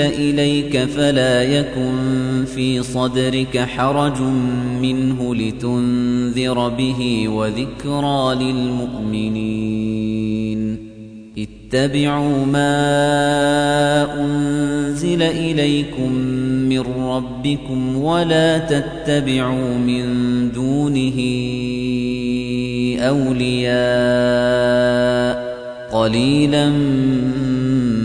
إليك فلا يكن في صدرك حرج منه لتنذر به وذكرى للمؤمنين. اتبعوا ما أنزل إليكم من ربكم ولا تتبعوا من دونه أولياء. قليلا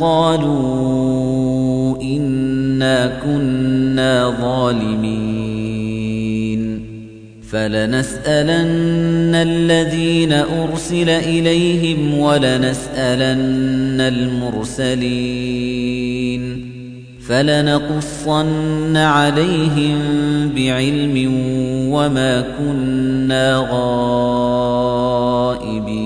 قالوا إنا كنا ظالمين. فلنسألن الذين أرسل إليهم ولنسألن المرسلين. فلنقصن عليهم بعلم وما كنا غائبين.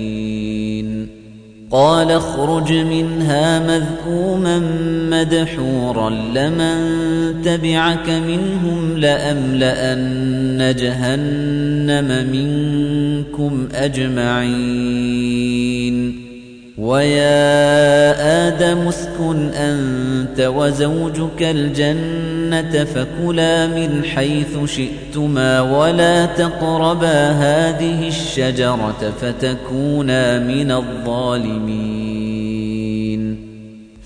قال اخرج منها مذءوما مدحورا لمن تبعك منهم لأملأن جهنم منكم أجمعين. ويا آدم اسكن أنت وزوجك الجنة فكلا من حيث شئتما ولا تقربا هذه الشجرة فتكونا من الظالمين.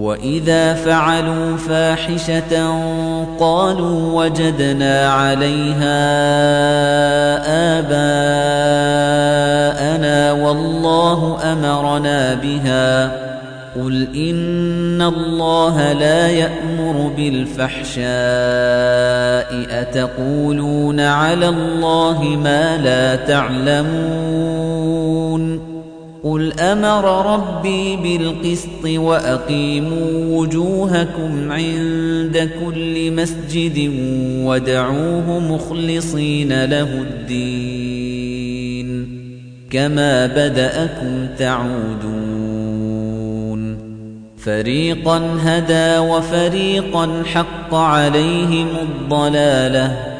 وإذا فعلوا فاحشة قالوا وجدنا عليها آباءنا والله أمرنا بها قل إن الله لا يأمر بالفحشاء أتقولون على الله ما لا تعلمون قل أمر ربي بالقسط وأقيموا وجوهكم عند كل مسجد ودعوه مخلصين له الدين كما بدأكم تعودون فريقا هدى وفريقا حق عليهم الضلاله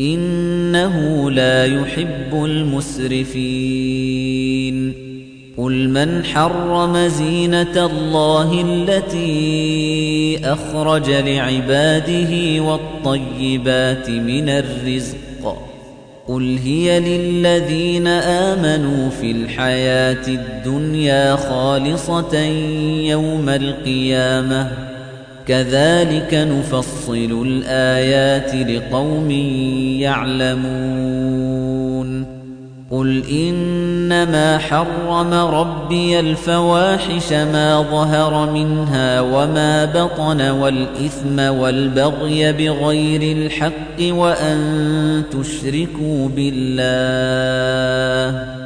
إنه لا يحب المسرفين. قل من حرم زينة الله التي أخرج لعباده والطيبات من الرزق. قل هي للذين آمنوا في الحياة الدنيا خالصة يوم القيامة. كذلك نفصل الآيات لقوم يعلمون. قُلْ إِنَّمَا حَرَّمَ رَبِّيَ الْفَوَاحِشَ مَا ظَهَرَ مِنْهَا وَمَا بَطَنَ وَالْإِثْمَ وَالْبَغْيَ بِغَيْرِ الْحَقِّ وَأَن تُشْرِكُوا بِاللَّهِ.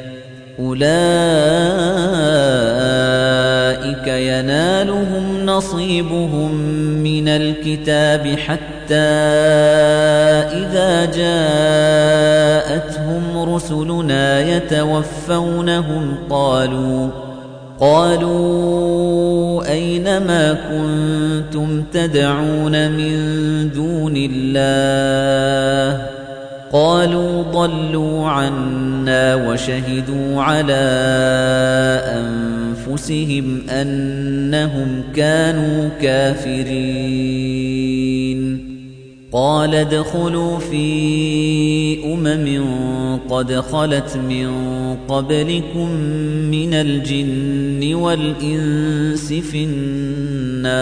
أُولَئِكَ يَنَالُهُمْ نَصِيبُهُم مِّنَ الْكِتَابِ حَتَّى إِذَا جَاءَتْهُمْ رُسُلُنَا يَتَوَفَّوْنَهُمْ قَالُوا قالوا أين ما كنتم تدعون من دون الله قالوا ضلوا عنا وشهدوا على أنفسهم أنهم كانوا كافرين. قال ادخلوا في أمم قد خلت من قبلكم من الجن والإنس في النار.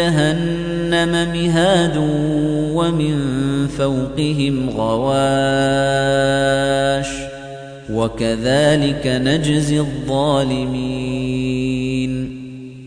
جهنم مهاد ومن فوقهم غواش وكذلك نجزي الظالمين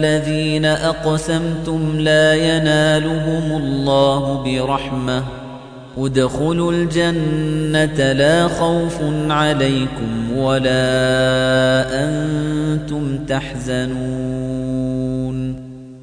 الذين أقسمتم لا ينالهم الله برحمة. ادخلوا الجنة لا خوف عليكم ولا أنتم تحزنون.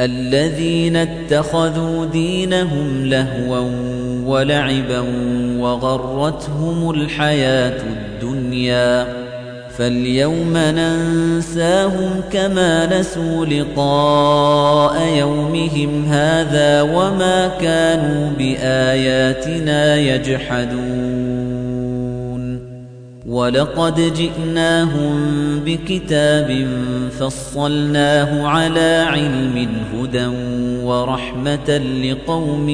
الذين اتخذوا دينهم لهوا ولعبا وغرتهم الحياة الدنيا فاليوم ننساهم كما نسوا لقاء يومهم هذا وما كانوا بآياتنا يجحدون ولقد جئناهم بكتاب فصلناه على علم هدى ورحمة لقوم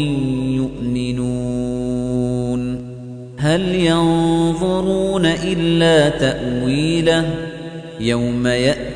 يؤمنون. هل ينظرون إلا تأويله؟ يوم يأتي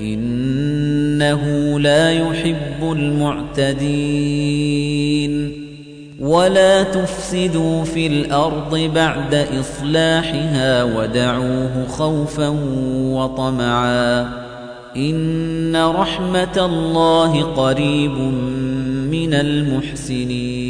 إنه لا يحب المعتدين. ولا تفسدوا في الأرض بعد إصلاحها ودعوه خوفا وطمعا. إن رحمة الله قريب من المحسنين.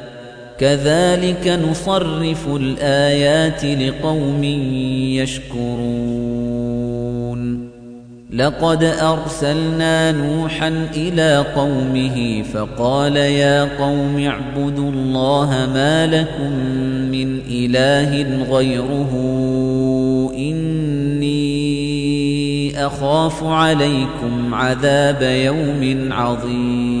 كذلك نصرف الآيات لقوم يشكرون. لقد أرسلنا نوحا إلى قومه فقال يا قوم اعبدوا الله ما لكم من إله غيره. إني أخاف عليكم عذاب يوم عظيم.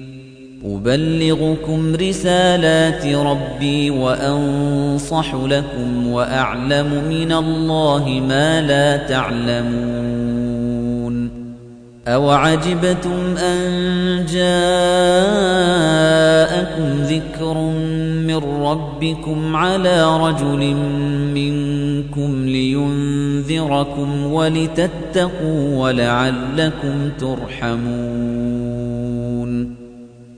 أبلغكم رسالات ربي وأنصح لكم وأعلم من الله ما لا تعلمون أوعجبتم أن جاءكم ذكر من ربكم على رجل منكم لينذركم ولتتقوا ولعلكم ترحمون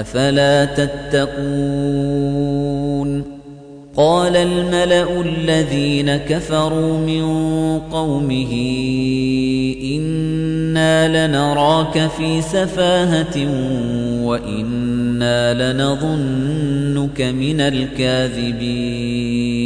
أفلا تتقون قال الملأ الذين كفروا من قومه إنا لنراك في سفاهة وإنا لنظنك من الكاذبين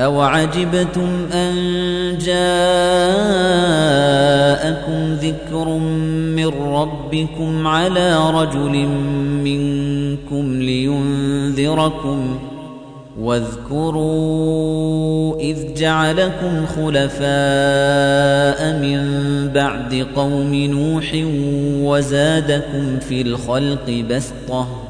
أوعجبتم أن جاءكم ذكر من ربكم على رجل منكم لينذركم واذكروا إذ جعلكم خلفاء من بعد قوم نوح وزادكم في الخلق بسطة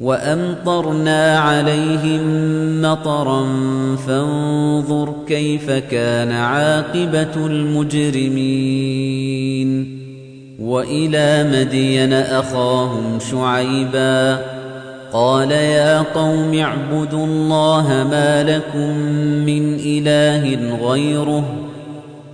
وأمطرنا عليهم مطرا فانظر كيف كان عاقبة المجرمين. وإلى مدين أخاهم شعيبا قال يا قوم اعبدوا الله ما لكم من إله غيره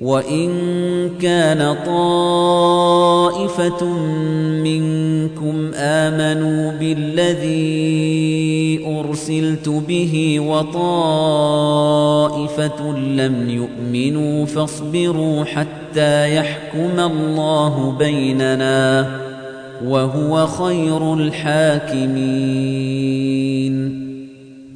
وإن كان طائفة منكم آمنوا بالذي أرسلت به وطائفة لم يؤمنوا فاصبروا حتى يحكم الله بيننا وهو خير الحاكمين.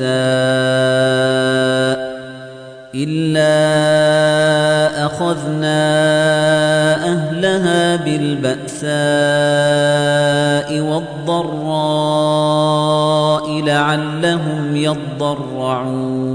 بالبأساء إلا أخذنا أهلها بالبأساء والضراء لعلهم يضرعون.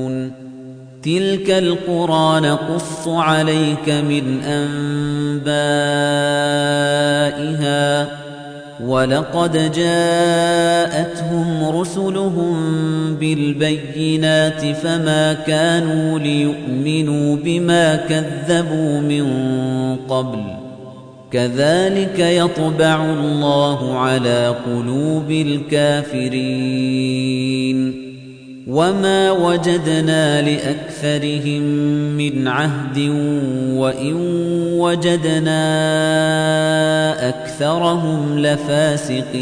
تِلْكَ الْقُرَى نَقُصُّ عَلَيْكَ مِنْ أَنْبَائِهَا وَلَقَدْ جَاءَتْهُمْ رُسُلُهُم بِالْبَيِّنَاتِ فَمَا كَانُوا لِيُؤْمِنُوا بِمَا كَذَّبُوا مِن قَبْلُ كَذَلِكَ يَطْبَعُ اللَّهُ عَلَى قُلُوبِ الْكَافِرِينَ وَمَا وَجَدْنَا لِأَكْثَرِهِم مِّنْ عَهْدٍ وَإِن وَجَدْنَا أَكْثَرَهُمْ لَفَاسِقِينَ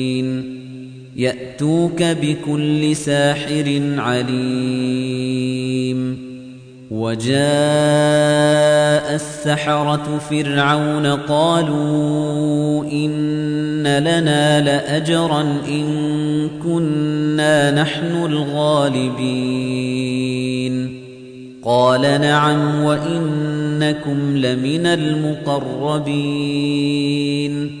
يأتوك بكل ساحر عليم. وجاء السحرة فرعون قالوا إن لنا لأجرا إن كنا نحن الغالبين. قال نعم وإنكم لمن المقربين.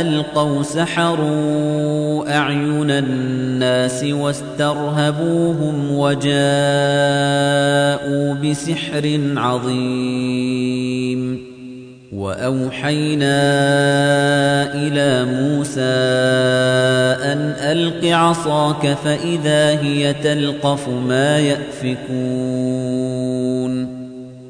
ألقوا سحروا أعين الناس واسترهبوهم وجاءوا بسحر عظيم وأوحينا إلى موسى أن ألق عصاك فإذا هي تلقف ما يأفكون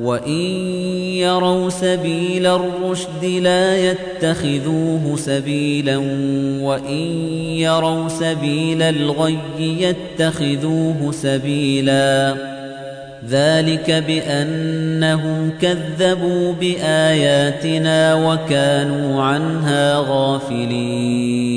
وَإِن يَرَوْا سَبِيلَ الرُّشْدِ لَا يَتَّخِذُوهُ سَبِيلًا وَإِن يَرَوْا سَبِيلَ الْغَيِّ يَتَّخِذُوهُ سَبِيلًا ذَلِكَ بِأَنَّهُمْ كَذَّبُوا بِآيَاتِنَا وَكَانُوا عَنْهَا غَافِلِينَ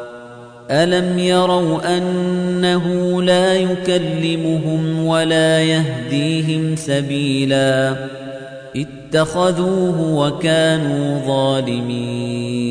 أَلَمْ يَرَوْا أَنَّهُ لَا يُكَلِّمُهُمْ وَلَا يَهْدِيهِمْ سَبِيلًا اتَّخَذُوهُ وَكَانُوا ظَالِمِينَ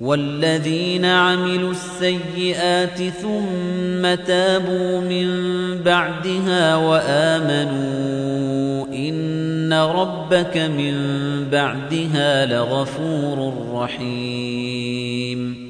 والذين عملوا السيئات ثم تابوا من بعدها وآمنوا إن ربك من بعدها لغفور رحيم.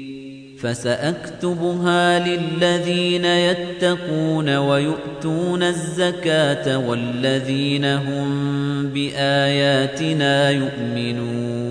فسأكتبها للذين يتقون ويؤتون الزكاة والذين هم بآياتنا يؤمنون.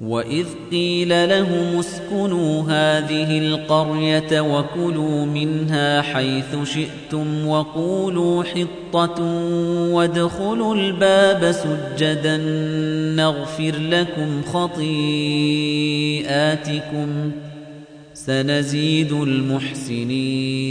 وإذ قيل لهم اسكنوا هذه القرية وكلوا منها حيث شئتم وقولوا حطة وادخلوا الباب سجدا نغفر لكم خطيئاتكم سنزيد المحسنين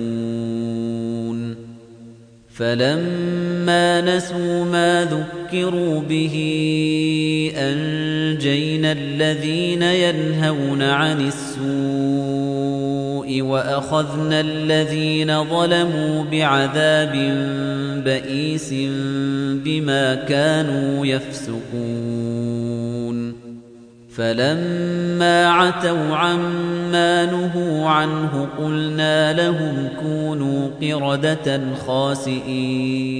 فَلَمَّا نَسُوا مَا ذُكِّرُوا بِهِ أَنجَيْنَا الَّذِينَ يَنْهَوْنَ عَنِ السُّوءِ وَأَخَذْنَا الَّذِينَ ظَلَمُوا بِعَذَابٍ بَئِيسٍ بِمَا كَانُوا يَفْسُقُونَ فَلَمَّا عَتَوْا عَمَّا نُهُوا عَنْهُ قُلْنَا لَهُمْ كُونُوا قِرَدَةً خَاسِئِينَ.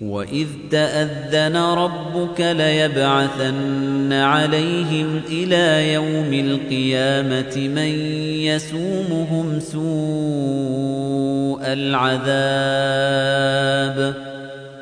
وَإِذْ تَأَذَّنَ رَبُّكَ لَيَبْعَثَنَّ عَلَيْهِمْ إِلَى يَوْمِ الْقِيَامَةِ مَن يَسُومُهُمْ سُوءَ الْعَذَابِ.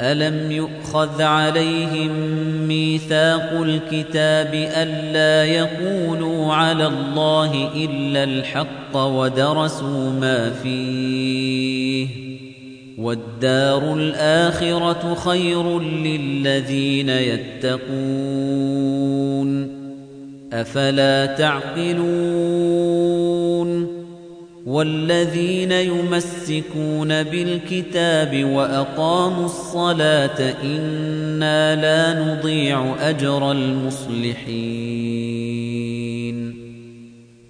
أَلَمْ يُؤْخَذْ عَلَيْهِم مِّيثَاقُ الْكِتَابِ أَلَّا يَقُولُوا عَلَى اللَّهِ إِلَّا الْحَقَّ وَدَرَسُوا مَا فِيهِ وَالدَّارُ الْآخِرَةُ خَيْرٌ لِّلَّذِينَ يَتَّقُونَ أَفَلَا تَعْقِلُونَ وَالَّذِينَ يُمَسِّكُونَ بِالْكِتَابِ وَأَقَامُوا الصَّلَاةَ إِنَّا لَا نُضِيعُ أَجْرَ الْمُصْلِحِينَ.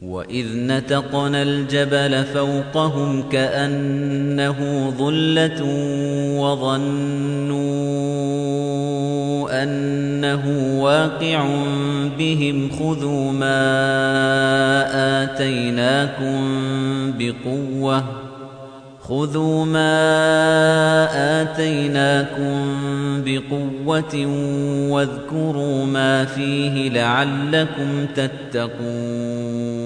وَإِذْ نَتَقْنَا الْجَبَلَ فَوْقَهُمْ كَأَنَّهُ ظُلَّةٌ وَظَنُّوا أَنَّهُ واقع بِهِمْ خُذُوا مَا آتَيْنَاكُمْ بِقُوَّةٍ خُذُوا مَا آتَيْنَاكُمْ بِقُوَّةٍ وَاذْكُرُوا مَا فِيهِ لَعَلَّكُمْ تَتَّقُونَ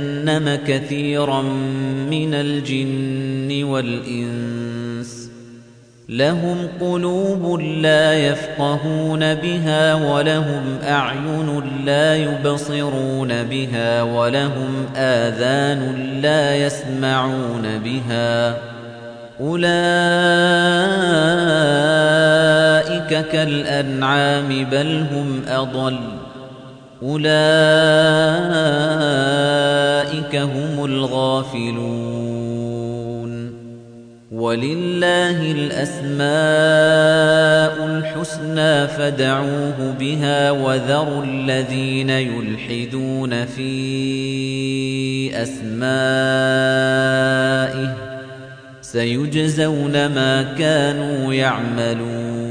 كَثِيرًا مِنَ الْجِنِّ وَالْإِنسِ لَهُمْ قُلُوبٌ لَّا يَفْقَهُونَ بِهَا وَلَهُمْ أَعْيُنٌ لَّا يُبْصِرُونَ بِهَا وَلَهُمْ آذَانٌ لَّا يَسْمَعُونَ بِهَا أُولَئِكَ كَالْأَنْعَامِ بَلْ هُمْ أَضَلُّ أُولَئِكَ هُمُ الْغَافِلُونَ. وَلِلَّهِ الْأَسْمَاءُ الْحُسْنَى فَادْعُوهُ بِهَا وَذَرُوا الَّذِينَ يُلْحِدُونَ فِي أَسْمَائِهِ سَيُجْزَوْنَ مَا كَانُوا يَعْمَلُونَ.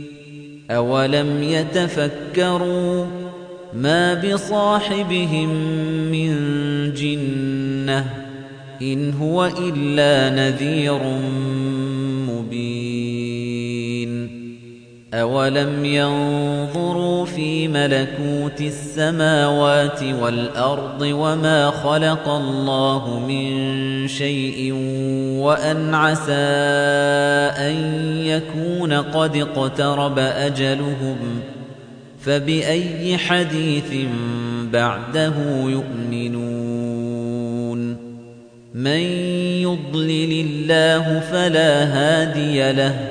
أَوَلَمْ يَتَفَكَّرُوا مَا بِصَاحِبِهِم مِّن جِنَّةٍ إِنْ هُوَ إِلَّا نَذِيرٌ مُّبِينٌ أَوَلَمْ يَنظُرُوا فِي مَلَكُوتِ السَّمَاوَاتِ وَالْأَرْضِ وَمَا خَلَقَ اللَّهُ مِن شَيْءٍ وَأَنْ عَسَىٰ أَن يَكُونَ قَدِ اقْتَرَبَ أَجَلُهُمْ فَبِأَيِّ حَدِيثٍ بَعْدَهُ يُؤْمِنُونَ مَن يُضْلِلِ اللَّهُ فَلَا هَادِيَ لَهُ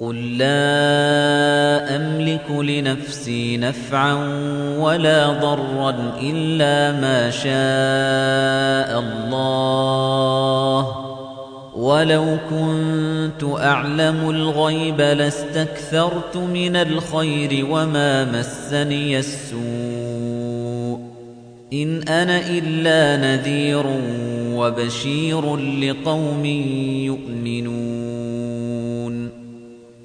قل لا أملك لنفسي نفعا ولا ضرا إلا ما شاء الله ولو كنت أعلم الغيب لاستكثرت من الخير وما مسني السوء إن أنا إلا نذير وبشير لقوم يؤمنون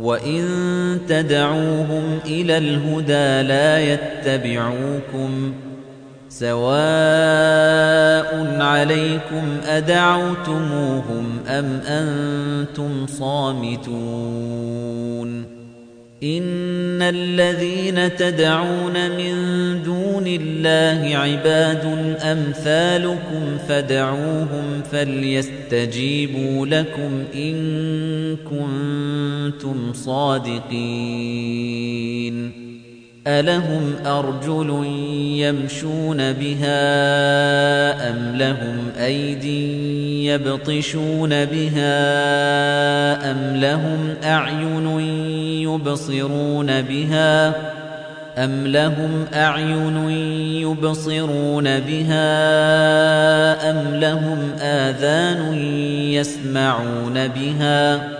وإن تدعوهم إلى الهدى لا يتبعوكم سواء عليكم أدعوتموهم أم أنتم صامتون إن الذين تدعون من دون الله عباد أمثالكم فدعوهم فليستجيبوا لكم إن كنتم صادقين ألهم أرجل يمشون بها أم لهم أيدي يبطشون بها أم لهم أعين يبصرون بها أم لهم أعين يبصرون بها أم لهم آذان يسمعون بها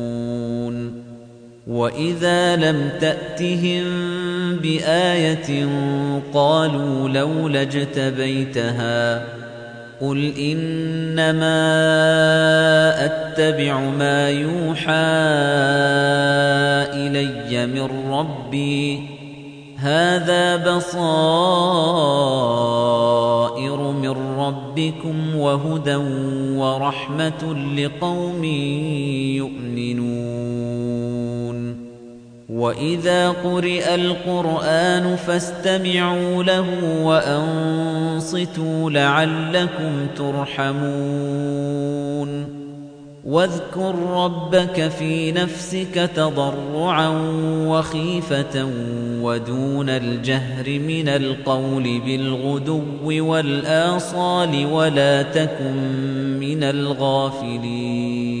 وإذا لم تأتهم بآية قالوا لولا اجتبيتها قل إنما أتبع ما يوحى إلي من ربي هذا بصائر من ربكم وهدى ورحمة لقوم يؤمنون وإذا قرئ القرآن فاستمعوا له وأنصتوا لعلكم ترحمون واذكر ربك في نفسك تضرعا وخيفة ودون الجهر من القول بالغدو والآصال ولا تكن من الغافلين